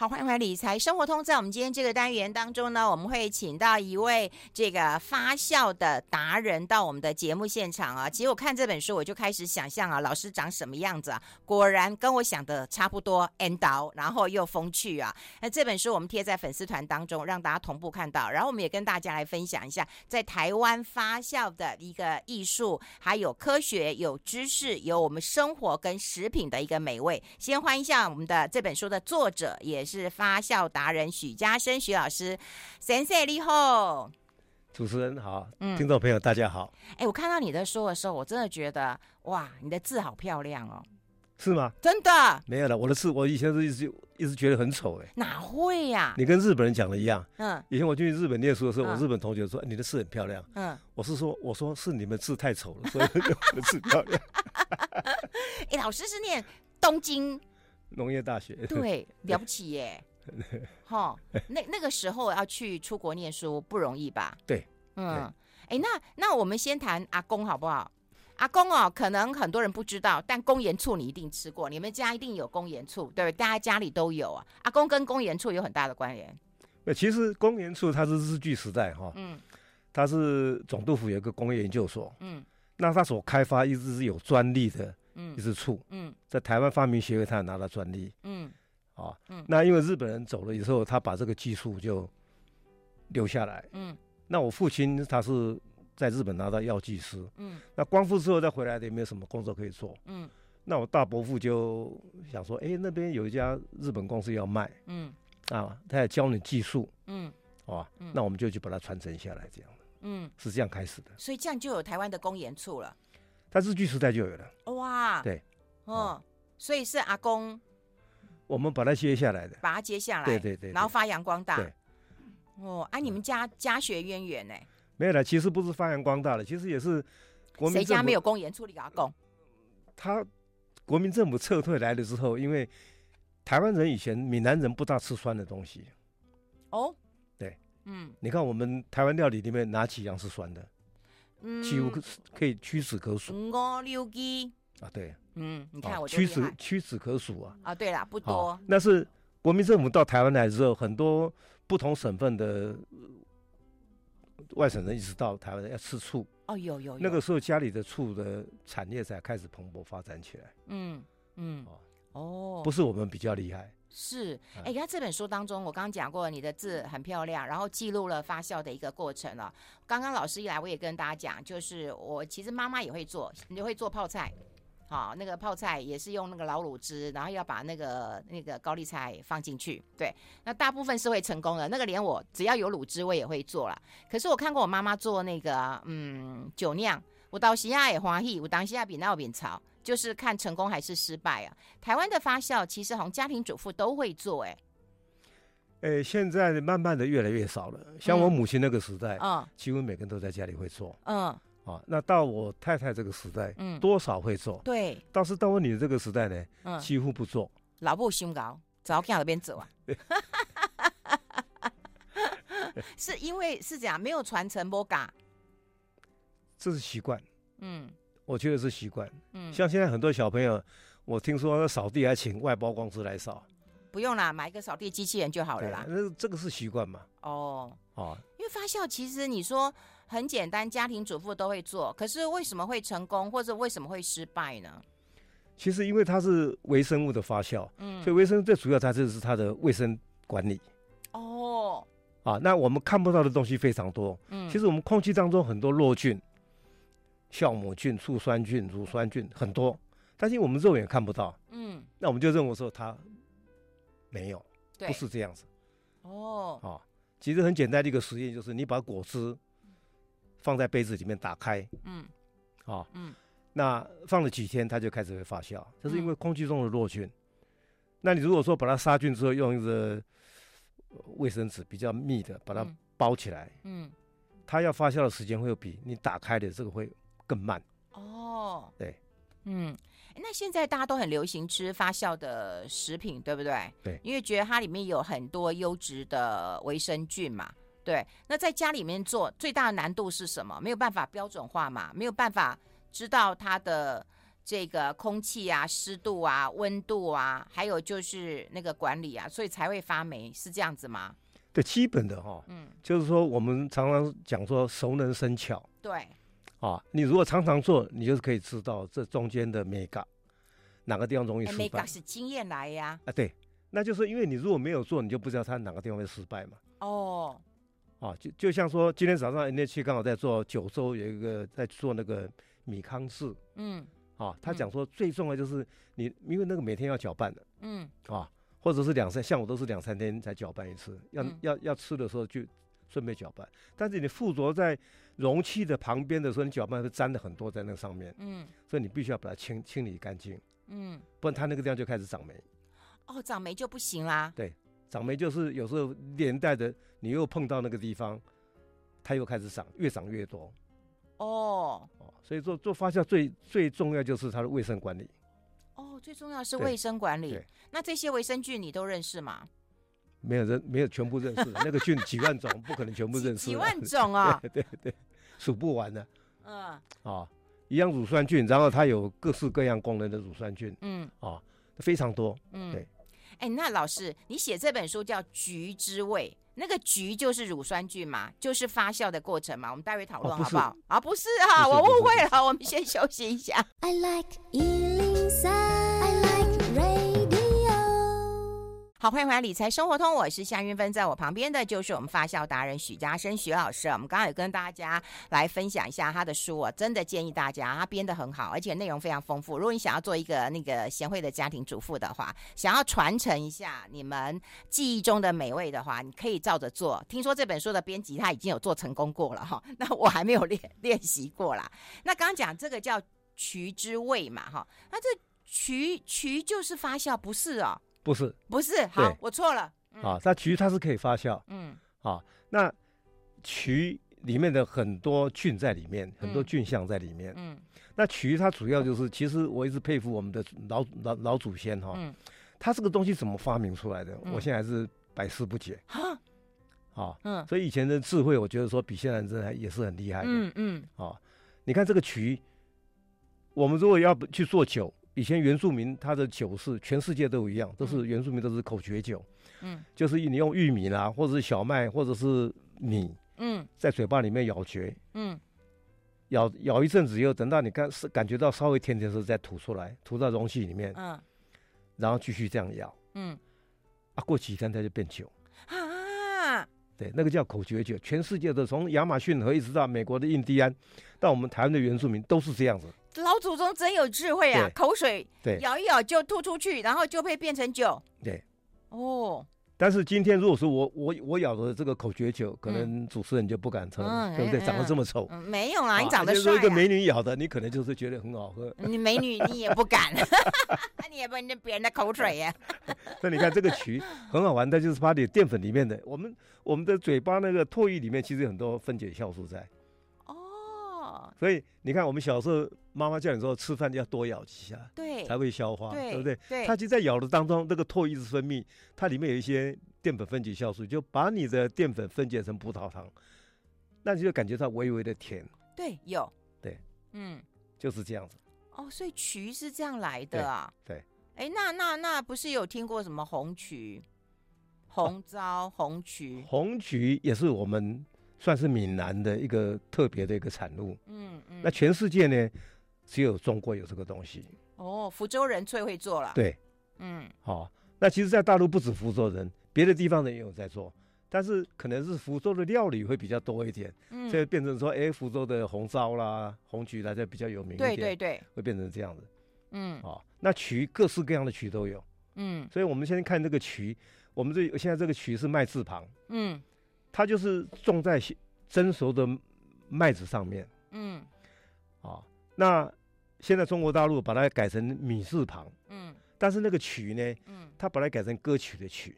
好，欢迎回来理财生活通。在我们今天这个单元当中呢，我们会请到一位这个发酵的达人到我们的节目现场啊。其实我看这本书，我就开始想象啊，老师长什么样子啊？果然跟我想的差不多，缘投，然后又风趣啊。那这本书我们贴在粉丝团当中，让大家同步看到。然后我们也跟大家来分享一下，在台湾发酵的一个艺术，还有科学、有知识、有我们生活跟食品的一个美味。先欢迎一下我们的这本书的作者，也是发酵达人许家生许老师，先生你好，主持人好，嗯，听众朋友大家好。哎、欸，我看到你的书的时候，我真的觉得哇，你的字好漂亮哦，是吗？真的没有了，我的字我以前是一直一直觉得很丑哎，哪会呀、啊？你跟日本人讲的一样，嗯，以前我去日本念书的时候，嗯、我日本同学说你的字很漂亮，嗯，我是说我说是你们字太丑了，所以 我的字漂亮。哎、欸，老师是念东京农业大学，对，了不起耶。哈，那那个时候要去出国念书不容易吧？对，嗯，哎、欸，那那我们先谈阿公好不好？阿公哦，可能很多人不知道，但公盐醋你一定吃过，你们家一定有公盐醋，对不对？大家家里都有啊。阿公跟公盐醋有很大的关联。其实公盐醋它是日据时代哈，嗯，它是总督府有一个工业研究所，嗯，那它所开发一直是有专利的，嗯，一支醋，嗯，在台湾发明协会他拿到专利，嗯。啊，嗯，那因为日本人走了以后，他把这个技术就留下来，嗯，那我父亲他是在日本拿到药剂师，嗯，那光复之后再回来的也没有什么工作可以做，嗯，那我大伯父就想说，哎，那边有一家日本公司要卖，嗯，啊，他要教你技术，嗯，啊，那我们就去把它传承下来，这样。的，嗯，是这样开始的，所以这样就有台湾的公盐醋了，他日据时代就有了，哇，对，哦，所以是阿公。我们把它接下来的，把它接下来，对对对，然后发扬光大。对，哦，啊，你们家家学渊源呢？没有了，其实不是发扬光大了，其实也是国民。谁家没有公盐处理阿公？他国民政府撤退来了之后，因为台湾人以前闽南人不大吃酸的东西。哦，对，嗯，你看我们台湾料理里面哪几样是酸的？嗯，几乎可以屈指可数。五六支。啊，对，嗯，你看我屈指屈指可数啊。啊，对了，不多。那是国民政府到台湾来之后，很多不同省份的外省人一直到台湾要吃醋。哦，有有有。那个时候家里的醋的产业才开始蓬勃发展起来。嗯嗯。哦，不是我们比较厉害。是，哎，看这本书当中，我刚刚讲过，你的字很漂亮，然后记录了发酵的一个过程了。刚刚老师一来，我也跟大家讲，就是我其实妈妈也会做，你会做泡菜。好，那个泡菜也是用那个老卤汁，然后要把那个那个高丽菜放进去。对，那大部分是会成功的。那个连我只要有卤汁，我也会做了。可是我看过我妈妈做那个，嗯，酒酿，我到西亚也欢喜，我当西亚比那边炒，就是看成功还是失败啊。台湾的发酵其实好像家庭主妇都会做，欸，哎，哎，现在慢慢的越来越少了。像我母亲那个时代，嗯，几乎每个人都在家里会做，嗯。啊，那到我太太这个时代，嗯，多少会做，对。但是到我女儿这个时代呢，嗯，几乎不做。老母胸高，早看那边走啊。是因为是这样，没有传承不嘎。这是习惯，嗯，我觉得是习惯，嗯。像现在很多小朋友，我听说扫地还请外包公司来扫。不用啦，买一个扫地机器人就好了啦。那这个是习惯嘛？哦，哦，因为发酵其实你说。很简单，家庭主妇都会做。可是为什么会成功，或者为什么会失败呢？其实因为它是微生物的发酵，嗯，所以微生物最主要它就是它的卫生管理。哦，啊，那我们看不到的东西非常多。嗯，其实我们空气当中很多弱菌、酵母菌、醋酸菌、乳酸菌很多，但是我们肉眼看不到。嗯，那我们就认为说它没有，不是这样子。哦，啊，其实很简单的一个实验就是你把果汁。放在杯子里面打开，嗯，好，嗯，那放了几天，它就开始会发酵，这是因为空气中的弱菌。嗯、那你如果说把它杀菌之后，用一个卫生纸比较密的把它包起来，嗯，它要发酵的时间会比你打开的这个会更慢。哦，对，嗯，那现在大家都很流行吃发酵的食品，对不对？对，因为觉得它里面有很多优质的维生菌嘛。对，那在家里面做最大的难度是什么？没有办法标准化嘛，没有办法知道它的这个空气啊、湿度啊、温度啊，还有就是那个管理啊，所以才会发霉，是这样子吗？对，基本的哈，嗯，就是说我们常常讲说熟能生巧，对，啊，你如果常常做，你就是可以知道这中间的眉角哪个地方容易失败。眉角是经验来呀，啊，对，那就是因为你如果没有做，你就不知道它哪个地方会失败嘛。哦，啊，就就像说今天早上 NHK 刚好在做九州有一个在做那个米糠渍，嗯。啊，他讲说最重要就是你，因为那个每天要搅拌的，嗯，啊，或者是两三，像我都是两三天才搅拌一次，要、嗯、要要吃的时候就顺便搅拌。但是你附着在容器的旁边的时候，你搅拌会沾的很多在那上面，嗯，所以你必须要把它清清理干净，嗯，不然它那个地方就开始长霉。哦，长霉就不行啦。对，长霉就是有时候连带的，你又碰到那个地方，它又开始长，越长越多。哦。所以做做发酵最最重要就是它的卫生管理。哦，最重要是卫生管理。那这些微生菌你都认识吗？没有人没有全部认识，那个菌几万种，不可能全部认识。几万种啊？对 对对，数不完的。嗯。啊、哦，一样乳酸菌，然后它有各式各样功能的乳酸菌。嗯。啊、哦，非常多。嗯。对。哎，那老师，你写这本书叫《菊之味》。那个菊就是乳酸菌嘛，就是发酵的过程嘛。我们待会讨论好不好？啊，不是啊，我误会了。我们先休息一下。I like 好，欢迎回来《理财生活通》，我是夏云芬，在我旁边的就是我们发酵达人许家生许老师。我们刚刚也跟大家来分享一下他的书，我真的建议大家，他编得很好，而且内容非常丰富。如果你想要做一个那个贤惠的家庭主妇的话，想要传承一下你们记忆中的美味的话，你可以照着做。听说这本书的编辑他已经有做成功过了哈，那我还没有练练习过啦。那刚刚讲这个叫曲之味嘛哈，那这曲曲就是发酵，不是哦？不是，不是，好，我错了。嗯、啊，它曲它是可以发酵，嗯，啊，那曲里面的很多菌在里面，很多菌相在里面，嗯，那曲它主要就是，其实我一直佩服我们的老老老祖先哈，嗯，它这个东西怎么发明出来的，嗯、我现在还是百思不解。哈，啊，嗯，所以以前的智慧，我觉得说比现在人还也是很厉害的，嗯嗯，啊，你看这个曲，我们如果要去做酒。以前原住民他的酒是全世界都一样，都是原住民都是口诀酒，嗯，就是你用玉米啦，或者是小麦，或者是米，嗯，在嘴巴里面咬嚼，嗯，咬咬一阵子以后，等到你感是感觉到稍微甜甜的时候再吐出来，吐到容器里面，嗯，然后继续这样咬，嗯，啊，过几天它就变酒，啊，对，那个叫口诀酒，全世界的从亚马逊河一直到美国的印第安，到我们台湾的原住民都是这样子。老祖宗真有智慧啊！口水对，咬一咬就吐出去，然后就会变成酒。对，哦。但是今天如果说我我我咬的这个口诀酒，可能主持人就不敢喝，对不对？长得这么丑，没有啊，你长得帅。说一个美女咬的，你可能就是觉得很好喝。你美女你也不敢，那 你也不能别人的口水呀。那你看这个曲很好玩它，就是把你淀粉里面的，我们我们的嘴巴那个唾液里面其实有很多分解酵素在。哦所以你看，我们小时候妈妈叫你说吃饭要多咬几下，对，才会消化，对，对不对？对，它就在咬的当中，那个唾液是分泌，它里面有一些淀粉分解酵素，就把你的淀粉分解成葡萄糖，那你就感觉到微微的甜。对，有，对，嗯，就是这样子。哦，所以曲是这样来的啊？对。哎，那那那不是有听过什么红曲、红糟、啊、红曲？红曲也是我们。算是闽南的一个特别的一个产物，嗯嗯，那全世界呢，只有中国有这个东西。哦，福州人最会做了。对，嗯，好、哦，那其实，在大陆不止福州人，别的地方人也有在做，但是可能是福州的料理会比较多一点，嗯，所以变成说，哎，福州的红烧啦、红曲啦，就比较有名一点，对对对，会变成这样子，嗯，好、哦，那曲各式各样的曲都有，嗯，所以我们先看这个曲，我们这现在这个曲是麦字旁，嗯。它就是种在蒸熟的麦子上面，嗯，啊，那现在中国大陆把它改成米字旁，嗯，但是那个曲呢，嗯，它把它改成歌曲的曲，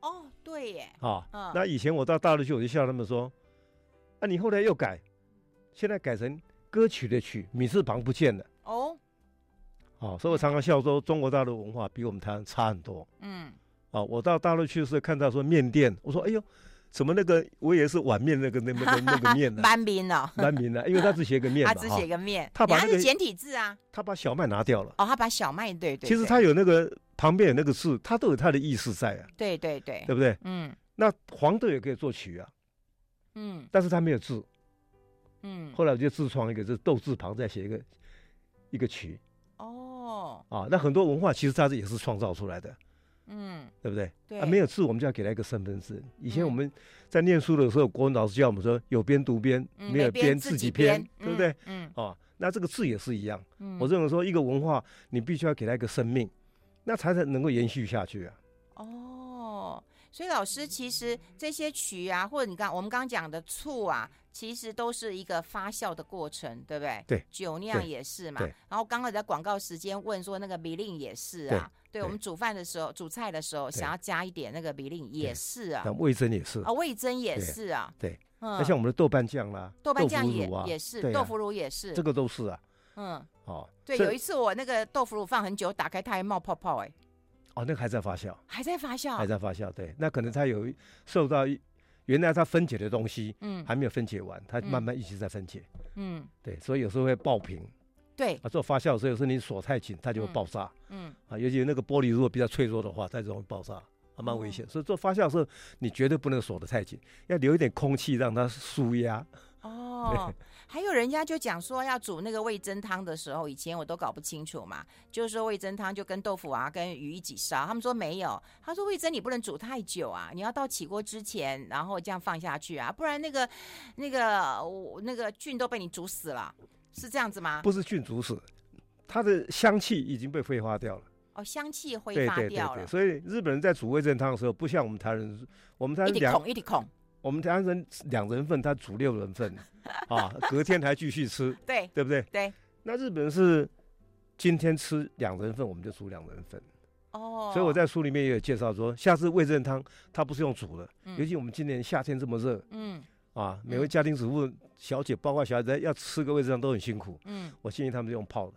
哦，对耶，啊，嗯、那以前我到大陆去，我就笑他们说，啊，你后来又改，现在改成歌曲的曲，米字旁不见了，哦，啊，所以我常常笑说，中国大陆文化比我们台湾差很多，嗯，啊，我到大陆去的时候看到说面店，我说，哎呦。什么那个，我也是碗面那个那个那个面呢？满面哦，班面呢，因为他只写个面，他只写个面，他把那个简体字啊，他把小麦拿掉了。哦，他把小麦对对。其实他有那个旁边有那个字，他都有他的意思在啊。对对对，对不对？嗯。那黄豆也可以做曲啊，嗯，但是他没有字，嗯。后来我就自创一个，就是豆字旁再写一个一个曲。哦。啊，那很多文化其实它也是创造出来的。嗯，对不对？对啊，没有字，我们就要给他一个身份证。以前我们在念书的时候，国文老师教我们说：有边读边，没有边自己编，对不对？嗯，哦，那这个字也是一样。我认为说，一个文化你必须要给他一个生命，那才能够延续下去啊。哦，所以老师其实这些曲啊，或者你刚我们刚刚讲的醋啊。其实都是一个发酵的过程，对不对？对，酒酿也是嘛。然后刚刚在广告时间问说那个米令也是啊。对，我们煮饭的时候、煮菜的时候，想要加一点那个米令也是啊。味噌也是啊，味噌也是啊。对，那像我们的豆瓣酱啦，豆瓣酱也也是，豆腐乳也是，这个都是啊。嗯，哦，对，有一次我那个豆腐乳放很久，打开它还冒泡泡，哎。哦，那个还在发酵，还在发酵，还在发酵。对，那可能它有受到。原来它分解的东西，嗯，还没有分解完，它慢慢一直在分解，嗯，对，所以有时候会爆瓶，对，啊，做发酵的时候，有时候你锁太紧，它就会爆炸，嗯，啊，尤其那个玻璃如果比较脆弱的话，它就容易爆炸，还蛮危险。所以做发酵的时候，你绝对不能锁得太紧，要留一点空气让它舒压。哦。还有人家就讲说要煮那个味噌汤的时候，以前我都搞不清楚嘛，就是说味噌汤就跟豆腐啊、跟鱼一起烧。他们说没有，他说味噌你不能煮太久啊，你要到起锅之前，然后这样放下去啊，不然那个那个那个菌都被你煮死了，是这样子吗？不是菌煮死，它的香气已经被挥发掉了。哦，香气挥发掉了。所以日本人在煮味噌汤的时候，不像我们台人，我们台人两孔一滴孔。我们台湾人两人份，他煮六人份，啊，隔天还继续吃，对，对不对？对。那日本人是今天吃两人份，我们就煮两人份。哦。所以我在书里面也有介绍说，下次味噌汤它不是用煮的，尤其我们今年夏天这么热，嗯，啊，每位家庭主妇小姐，包括小孩子要吃个味噌汤都很辛苦，嗯，我建议他们用泡的。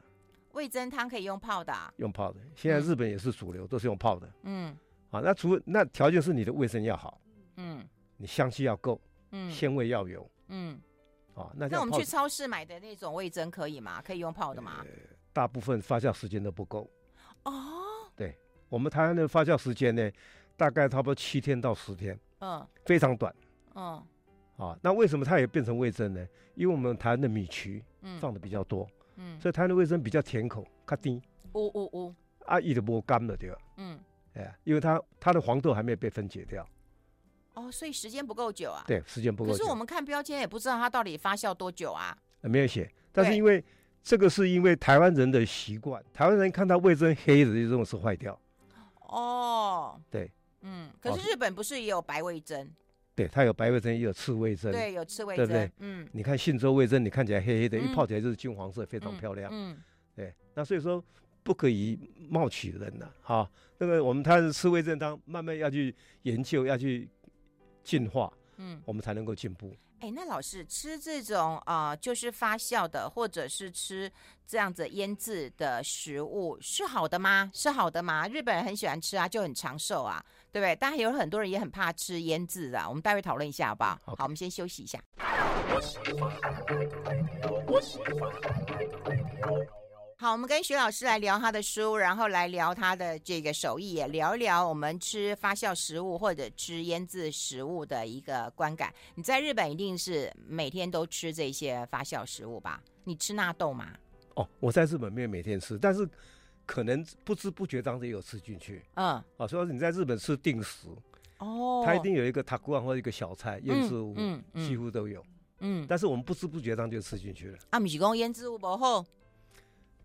味噌汤可以用泡的。用泡的，现在日本也是主流，都是用泡的。嗯。啊，那除那条件是你的卫生要好。嗯。你香气要够，嗯，鲜味要有，嗯，啊，那那我们去超市买的那种味增可以吗？可以用泡的吗？大部分发酵时间都不够。哦，对，我们台湾的发酵时间呢，大概差不多七天到十天，嗯，非常短，嗯，啊，那为什么它也变成味增呢？因为我们台湾的米曲放的比较多，嗯，所以台湾的味增比较甜口，较甜，呜呜呜，啊，伊就无干了对吧？嗯，哎，因为它它的黄豆还没有被分解掉。哦，所以时间不够久啊？对，时间不够久。可是我们看标签也不知道它到底发酵多久啊？没有写，但是因为这个是因为台湾人的习惯，台湾人看到味噌黑的就认为是坏掉。哦，对，嗯，可是日本不是也有白味噌？对，它有白味噌，也有赤味噌。对，有赤味噌，对不对？嗯，你看信州味噌，你看起来黑黑的，一泡起来就是金黄色，非常漂亮。嗯，对，那所以说不可以貌取人呐，哈，那个我们它是赤味噌汤，慢慢要去研究，要去。进化，嗯，我们才能够进步。哎、欸，那老师吃这种啊、呃，就是发酵的，或者是吃这样子腌制的食物，是好的吗？是好的吗？日本人很喜欢吃啊，就很长寿啊，对不对？当然有很多人也很怕吃腌制的，我们待会讨论一下好不好.好，我们先休息一下。好，我们跟徐老师来聊他的书，然后来聊他的这个手艺，也聊一聊我们吃发酵食物或者吃腌制食物的一个观感。你在日本一定是每天都吃这些发酵食物吧？你吃纳豆吗？哦，我在日本没有每天吃，但是可能不知不觉当中也有吃进去。嗯，啊，所以你在日本吃定食哦，他一定有一个塔古扬或者一个小菜腌制物，嗯，嗯，几乎都有。嗯，但是我们不知不觉当中就吃进去了。啊，不是说腌制物不好。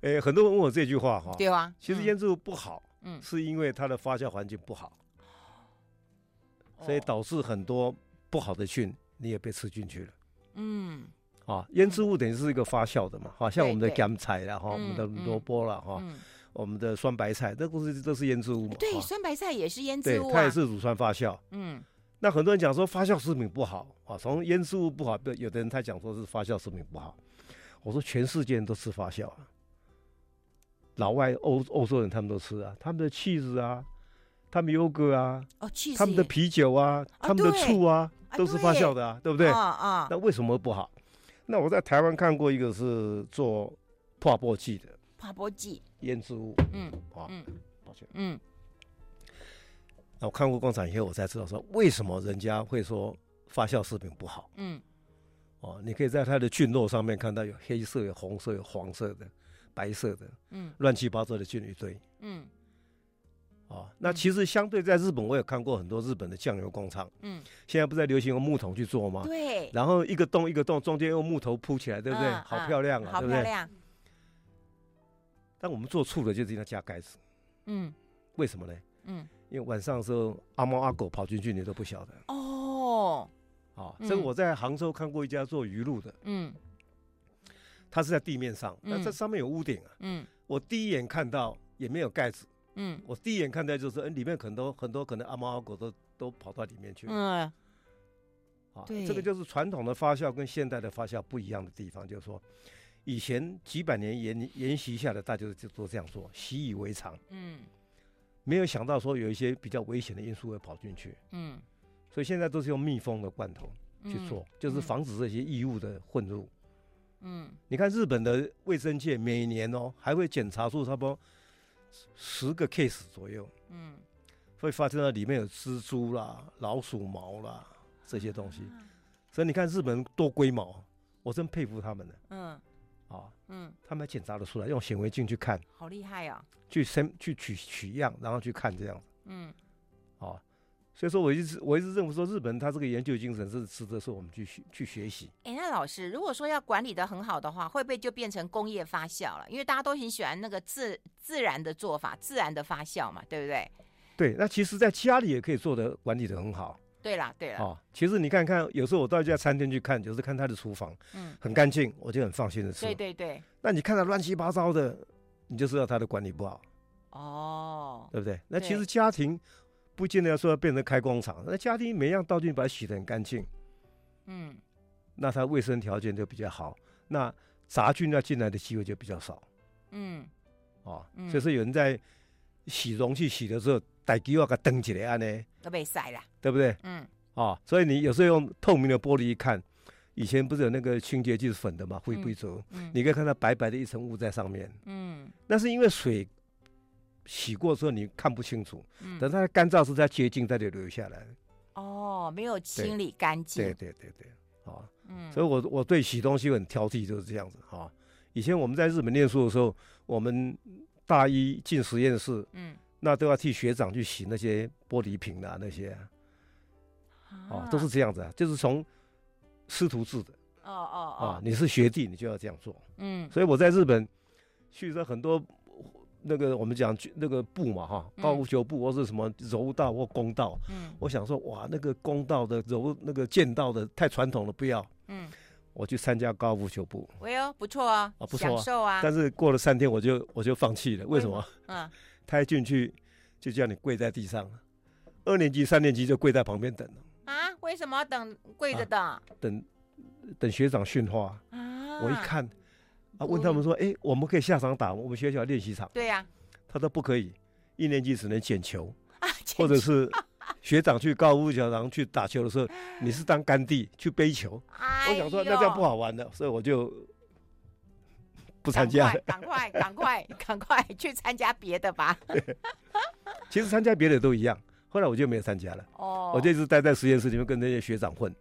诶，很多人问我这句话哈，对啊，其实腌制物不好，嗯，是因为它的发酵环境不好，所以导致很多不好的菌你也被吃进去了，嗯，啊，腌制物等于是一个发酵的嘛，好像我们的甘菜啦，哈，我们的萝卜啦，哈，我们的酸白菜，这都是都是腌制物嘛，对，酸白菜也是腌制物，它也是乳酸发酵，嗯，那很多人讲说发酵食品不好啊，从腌制物不好，有的人他讲说是发酵食品不好，我说全世界人都吃发酵啊。老外欧欧洲人他们都吃啊，他们的起司啊，他们优格啊，哦，他们的啤酒啊，他们的醋啊，都是发酵的啊，对。不对？啊啊，那为什么不好？那我在台湾看过一个是做泡波剂的，泡波剂腌制物，嗯，啊，嗯，抱歉，嗯。那我看过工厂以后，我才知道说为什么人家会说发酵食品不好。嗯，哦，你可以在它的菌落上面看到有黑色、有红色、有黄色的、白色的，嗯，乱七八糟的菌一堆。嗯，哦，那其实相对在日本，我也看过很多日本的酱油工厂。嗯，现在不在流行用木桶去做吗？对。然后一个洞一个洞，中间用木头铺起来，对不对？好漂亮啊，对不对。但我们做醋的就是应该加盖子。嗯，为什么呢？嗯。因为晚上的时候，阿猫阿狗跑进去，你都不晓得。哦，啊，这个我在杭州看过一家做鱼露的，嗯，它是在地面上，那这上面有屋顶啊，嗯，我第一眼看到也没有盖子，嗯，我第一眼看到就是，嗯，里面很多很多可能阿猫阿狗都都跑到里面去，嗯，啊，这个就是传统的发酵跟现代的发酵不一样的地方，就是说，以前几百年沿沿袭下来，大家就都这样做，习以为常，嗯。没有想到说有一些比较危险的因素会跑进去，嗯，所以现在都是用密封的罐头去做，嗯、就是防止这些异物的混入。嗯，你看日本的卫生界每年哦还会检查出差不多十个 case 左右，嗯，会发现到里面有蜘蛛啦、老鼠毛啦这些东西，啊、所以你看日本人多龟毛，我真佩服他们了。嗯。啊，嗯，他们检查得出来，用显微镜去看，好厉害啊！去生去取取样，然后去看这样。子，嗯，啊，所以说我一直我一直认为说，日本他这个研究精神是值得说我们去学去学习。哎、欸，那老师，如果说要管理的很好的话，会不会就变成工业发酵了？因为大家都很喜欢那个自自然的做法，自然的发酵嘛，对不对？对，那其实在家里也可以做的管理的很好。对啦，对啦，哦，其实你看看，有时候我到一家餐厅去看，就是看他的厨房，嗯，很干净，我就很放心的吃。对对对。那你看他乱七八糟的，你就知道他的管理不好。哦，对不对？那其实家庭不见得要说要变成开工厂，那家庭每样道具把它洗得很干净，嗯，那它卫生条件就比较好，那杂菌要进来的机会就比较少。嗯，哦，所以说有人在洗容器洗的时候。带给我个灯起来呢，都被晒了，对不对？嗯，哦，所以你有时候用透明的玻璃一看，以前不是有那个清洁剂是粉的嘛，灰灰走，嗯，你可以看到白白的一层雾在上面，嗯，那是因为水洗过之后你看不清楚，嗯，等它干燥时它结晶，它就留下来。哦，没有清理干净。对对对对，哦，嗯，所以我我对洗东西很挑剔，就是这样子哈，哦。以前我们在日本念书的时候，我们大一进实验室，嗯。那都要替学长去洗那些玻璃瓶啊，那些啊，哦，都是这样子啊，就是从师徒制的，哦哦。哦，你是学弟，你就要这样做，嗯，所以我在日本去了很多那个我们讲那个布嘛哈，高尔夫球布或是什么柔道或弓道，嗯，我想说哇，那个弓道的柔那个剑道的太传统了，不要，嗯，我去参加高尔夫球部，喂哦，不错啊，啊不错啊，享受啊，但是过了三天我就我就放弃了，为什么？嗯。他一进去就叫你跪在地上，二年级、三年级就跪在旁边等了。啊？为什么要等跪着等？啊、等等学长训话。啊！我一看，啊，问他们说：“哎、欸，我们可以下场打？我们学校练习场。”对呀、啊。他说不可以，一年级只能捡球，啊、或者是学长去高尔夫球场去打球的时候，你是当干弟去背球。哎、我想说那这样不好玩的，所以我就。不参加，赶快赶快赶快去参加别的吧。其实参加别的都一样，后来我就没有参加了。哦，我就一直待在实验室里面跟那些学长混。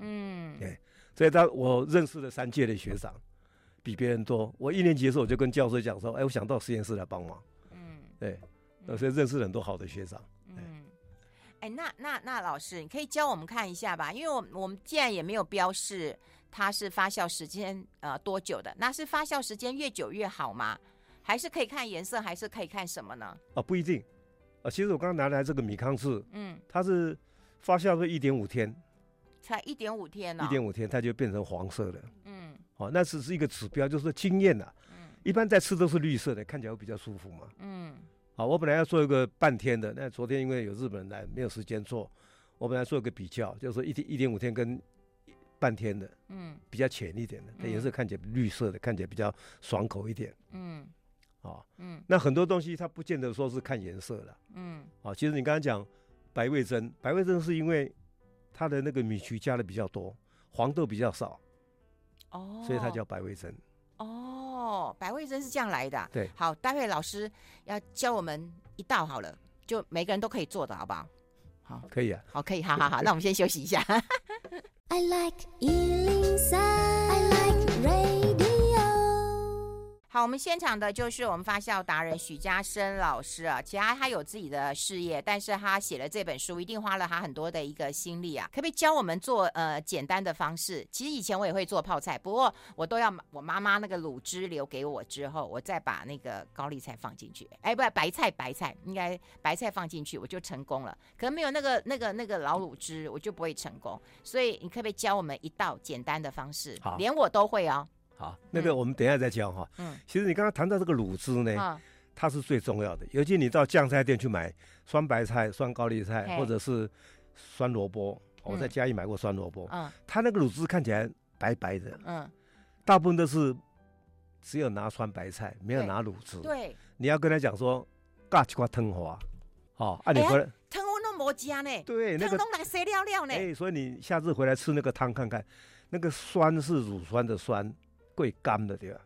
嗯，对，所以当我认识了三届的学长，比别人多。我一年级的时候我就跟教授讲说：“哎，我想到实验室来帮忙。”嗯，对，所以认识了很多好的学长。嗯，哎，那那那老师，你可以教我们看一下吧，因为我我们既然也没有标示。它是发酵时间呃多久的？那是发酵时间越久越好吗？还是可以看颜色？还是可以看什么呢？啊，不一定。啊，其实我刚刚拿来这个米糠是，嗯，它是发酵是一点五天，才一点五天呢、哦，一点五天它就变成黄色了。那只是一个指标，就是说经验呐、啊。嗯，一般在吃都是绿色的，看起来会比较舒服嘛。嗯，好，我本来要做一个半天的，那昨天因为有日本人来，没有时间做，我本来做一个比较，就是说一天一点五天跟。半天的，嗯，比较浅一点的，它颜色看起来绿色的，看起来比较爽口一点，嗯，啊，嗯，那很多东西它不见得说是看颜色的，嗯，啊，其实你刚刚讲白味噌，白味噌是因为它的那个米曲加的比较多，黄豆比较少，哦，所以它叫白味噌。哦，白味噌是这样来的啊。对，好，待会老师要教我们一道好了，就每个人都可以做的，好不好？好，可以啊。好，可以，好好好，那我们先休息一下。I like 103, 好，我们现场的就是我们发酵达人许家生老师啊，其实他有自己的事业，但是他写了这本书，一定花了他很多的一个心力啊。可不可以教我们做呃简单的方式？其实以前我也会做泡菜，不过我都要我妈妈那个卤汁留给我之后，我再把那个高丽菜放进去。哎，不，白菜白菜应该白菜放进去，我就成功了。可能没有那个那个那个老卤汁，我就不会成功。所以你可不可以教我们一道简单的方式？好，连我都会哦。好，那个我们等一下再讲哈。嗯，其实你刚刚谈到这个卤汁呢，嗯、它是最重要的。尤其你到酱菜店去买酸白菜、酸高丽菜，或者是酸萝卜，我在嘉义买过酸萝卜。嗯，它那个卤汁看起来白白的。嗯，大部分都是只有拿酸白菜，没有拿卤汁。对，你要跟他讲说，嘎几块汤花。哦，啊，你回来汤我都没加呢。对，那个汤来谁料料呢？哎，所以你下次回来吃那个汤看看，那个酸是乳酸的酸。贵干的对吧？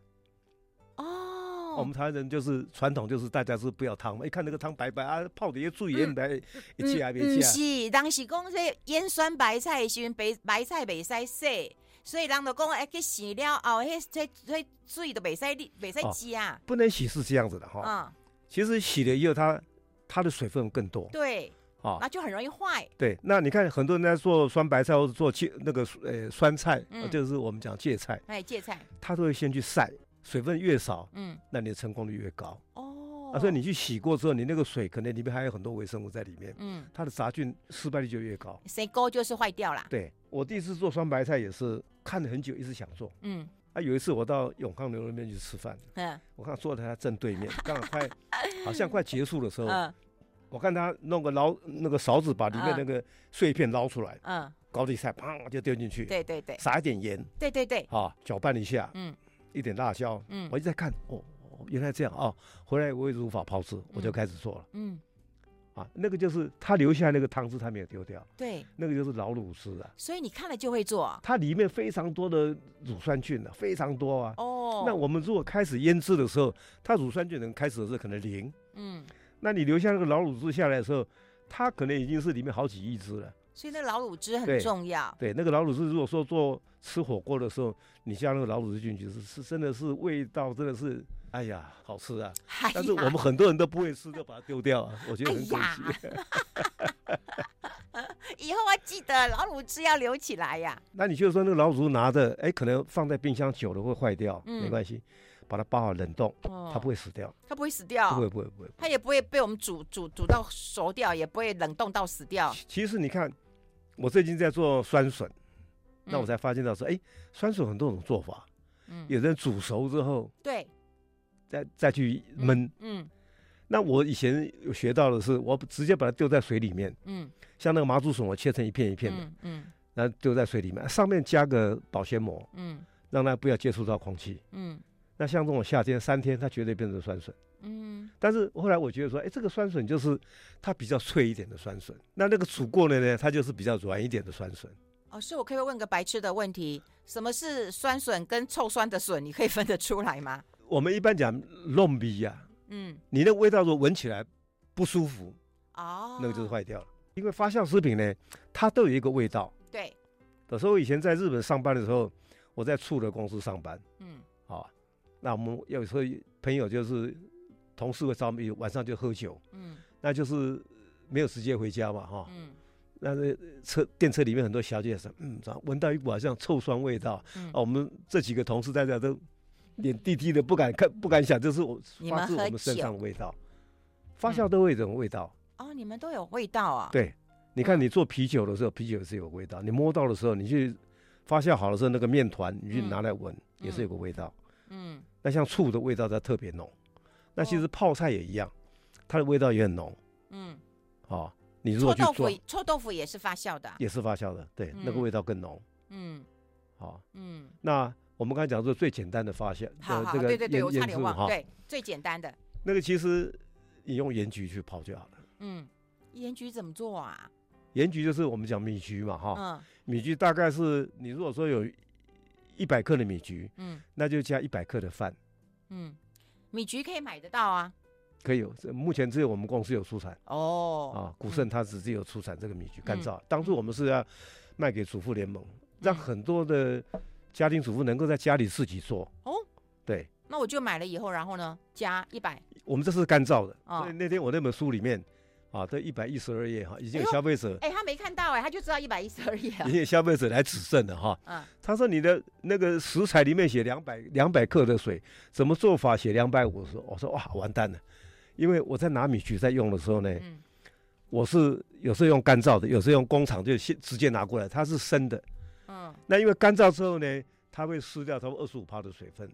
哦，我们台湾人就是传统，就是大家是不要汤嘛。一看那个汤白白啊，泡的也注盐白，一加别加。不是，当时讲说腌酸白菜的时候，白白菜袂使洗，所以人就讲哎，去洗了后，迄这这水都袂使你袂使加。不能洗是这样子的哈。嗯，其实洗了以后，它它的水分更多。对。哦，那就很容易坏。对，那你看很多人在做酸白菜或者做芥那个呃酸菜，嗯，就是我们讲芥菜。哎，芥菜，它都会先去晒，水分越少，嗯，那你的成功率越高。哦，啊，所以你去洗过之后，你那个水可能里面还有很多微生物在里面，嗯，它的杂菌失败率就越高。谁勾就是坏掉了。对，我第一次做酸白菜也是看了很久，一直想做。嗯，啊，有一次我到永康牛肉面去吃饭，嗯，我看坐在他正对面，刚好快好像快结束的时候。嗯我看他弄个捞那个勺子，把里面那个碎片捞出来，嗯，高丽菜砰就丢进去，对对对，撒一点盐，对对对，啊，搅拌一下，嗯，一点辣椒，嗯，我一直在看，哦，原来这样哦，回来我也无法炮制，我就开始做了，嗯，啊，那个就是他留下那个汤汁，他没有丢掉，对，那个就是老卤汁啊，所以你看了就会做，它里面非常多的乳酸菌啊，非常多啊，哦，那我们如果开始腌制的时候，它乳酸菌能开始的时候可能零，嗯。那你留下那个老卤汁下来的时候，它可能已经是里面好几亿只了。所以那个老卤汁很重要。对，对，那个老卤汁，如果说做吃火锅的时候，你加那个老卤汁进去，是是真的是味道真的是，哎呀，好吃啊！哎、但是我们很多人都不会吃，就把它丢掉啊，我觉得很可惜。哎、以后要记得老卤汁要留起来呀。那你就说那个老卤汁拿着，哎，可能放在冰箱久了会坏掉，嗯、没关系。把它包好冷冻，它不会死掉。它不会死掉，不会不会不会。它也不会被我们煮煮煮到熟掉，也不会冷冻到死掉。其实你看，我最近在做酸笋，那我才发现到说，哎，酸笋很多种做法。嗯，有人煮熟之后，对，再再去焖。嗯，那我以前有学到的是，我直接把它丢在水里面。嗯，像那个麻竹笋，我切成一片一片的。嗯，然后丢在水里面，上面加个保鲜膜。嗯，让它不要接触到空气。嗯。那像这种夏天三天，它绝对变成酸笋。嗯，但是后来我觉得说，哎，这个酸笋就是它比较脆一点的酸笋。那那个煮过了呢，它就是比较软一点的酸笋。哦，是我可以问个白痴的问题：什么是酸笋跟臭酸的笋？你可以分得出来吗？我们一般讲弄鼻呀，嗯，你那个味道如果闻起来不舒服，哦，那个就是坏掉了。因为发酵食品呢，它都有一个味道。对。有时候我以前在日本上班的时候，我在醋的公司上班。嗯。好。那我们有时候朋友就是同事会找我们晚上就喝酒，嗯，那就是没有时间回家嘛，哈，嗯，那这车电车里面很多小姐说，嗯，闻到一股好像臭酸味道，嗯，啊，我们这几个同事在这都脸滴滴的，不敢看，不敢想，这是我发自我们身上的味道，发酵都会有这种味道，哦，你们都有味道啊？对，你看你做啤酒的时候，啤酒也是有味道，你摸到的时候，你去发酵好的时候，那个面团你去拿来闻，也是有个味道。嗯，那像醋的味道它特别浓，那其实泡菜也一样，它的味道也很浓。嗯，哦，你如果去做臭豆腐，臭豆腐也是发酵的，也是发酵的，对，那个味道更浓。嗯，好，嗯，那我们刚才讲说最简单的发酵，好好，这个对对对，我差点忘，哈，对，最简单的。那个其实你用盐焗去泡就好了。嗯，盐焗怎么做啊？盐焗就是我们讲米焗嘛，哈，嗯，米焗大概是你如果说有一百克的米菊，嗯，那就加一百克的饭，嗯，米菊可以买得到啊。可以有，目前只有我们公司有出产哦。啊，古圣它只是有出产这个米菊干燥。当初我们是要卖给主妇联盟，让很多的家庭主妇能够在家里自己做。哦，对。那我就买了以后，然后呢，加一百。我们这是干燥的。所以那天我那本书里面啊，这一百一十二页哈，已经有消费者。哎，他没看到哎，他就知道一百一十二页。已经有消费者来指证了哈。嗯。他说你的那个食材里面写两百两百克的水，怎么做法写两百五十？我说哇，完蛋了。因为我在拿米曲在用的时候呢，嗯、我是有时候用干燥的，有时候用工厂就现直接拿过来，它是生的。嗯，那因为干燥之后呢，它会失掉差不多二十五帕的水分，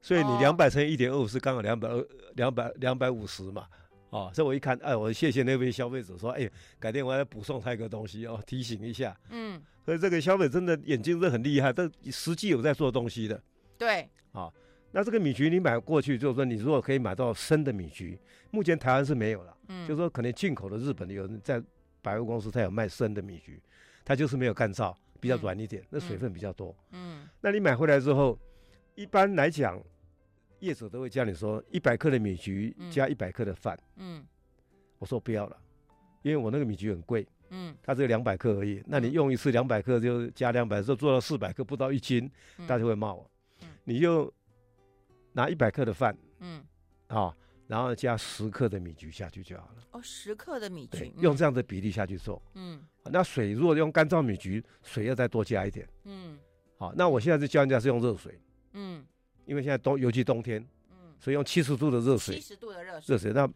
所以你两百乘以一点二五是刚好两百二两百两百五十嘛。哦，所以我一看，哎，我谢谢那位消费者说，哎，改天我要补送他一个东西哦，提醒一下。嗯，所以这个消费者真的眼睛是很厉害，但实际有在做东西的。对，啊、哦。那这个米菊你买过去，就是说你如果可以买到生的米菊，目前台湾是没有了。嗯，就是说可能进口的日本的有人在百货公司，他有卖生的米菊，它就是没有干燥，比较软一点，那水分比较多。嗯，那你买回来之后，一般来讲，业者都会叫你说一百克的米菊加一百克的饭。嗯，我说不要了，因为我那个米菊很贵。嗯，它只有两百克而已，那你用一次两百克就加两百，就做到四百克，不到一斤，大家会骂我。你就。拿一百克的饭，嗯，好，然后加十克的米菊下去就好了。哦，十克的米菊，用这样的比例下去做，嗯，那水如果用干燥米菊，水要再多加一点，嗯，好，那我现在是教人家是用热水，嗯，因为现在冬，尤其冬天，嗯，所以用七十度的热水，七十度的热水，热水，那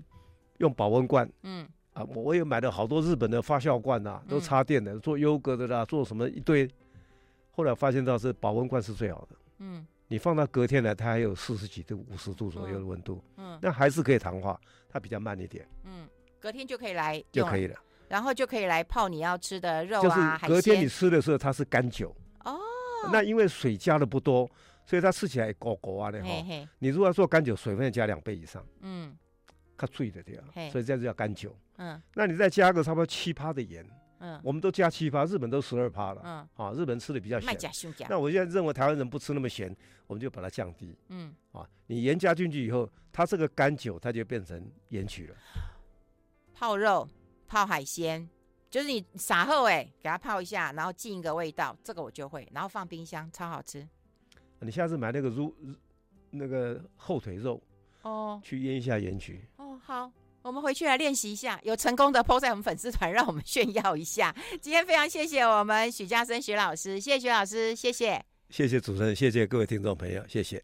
用保温罐，嗯，啊，我也买了好多日本的发酵罐呐，都插电的，做优格的啦，做什么一堆，后来发现到是保温罐是最好的，嗯。你放到隔天来，它还有四十几度、五十度左右的温度，嗯，那还是可以糖化，它比较慢一点，嗯，隔天就可以来就可以了，然后就可以来泡你要吃的肉啊，就是隔天你吃的时候它是干酒，哦，那因为水加的不多，所以它吃起来狗狗啊的哈，你如果要做干酒，水分要加两倍以上，嗯，它脆的对啊，所以这样叫干酒，嗯，那你再加个差不多七趴的盐。嗯，我们都加七趴，日本都十二趴了。嗯，啊，日本吃的比较咸。那我现在认为台湾人不吃那么咸，我们就把它降低。嗯，啊，你盐加进去以后，它这个干酒它就变成盐曲了。泡肉、泡海鲜，就是你撒后哎，给它泡一下，然后进一个味道，这个我就会，然后放冰箱，超好吃。你下次买那个猪那个后腿肉哦，去腌一下盐焗。哦，好。我们回去来练习一下，有成功的 po 在我们粉丝团，让我们炫耀一下。今天非常谢谢我们许家生许老师，谢谢许老师，谢谢，谢谢主持人，谢谢各位听众朋友，谢谢。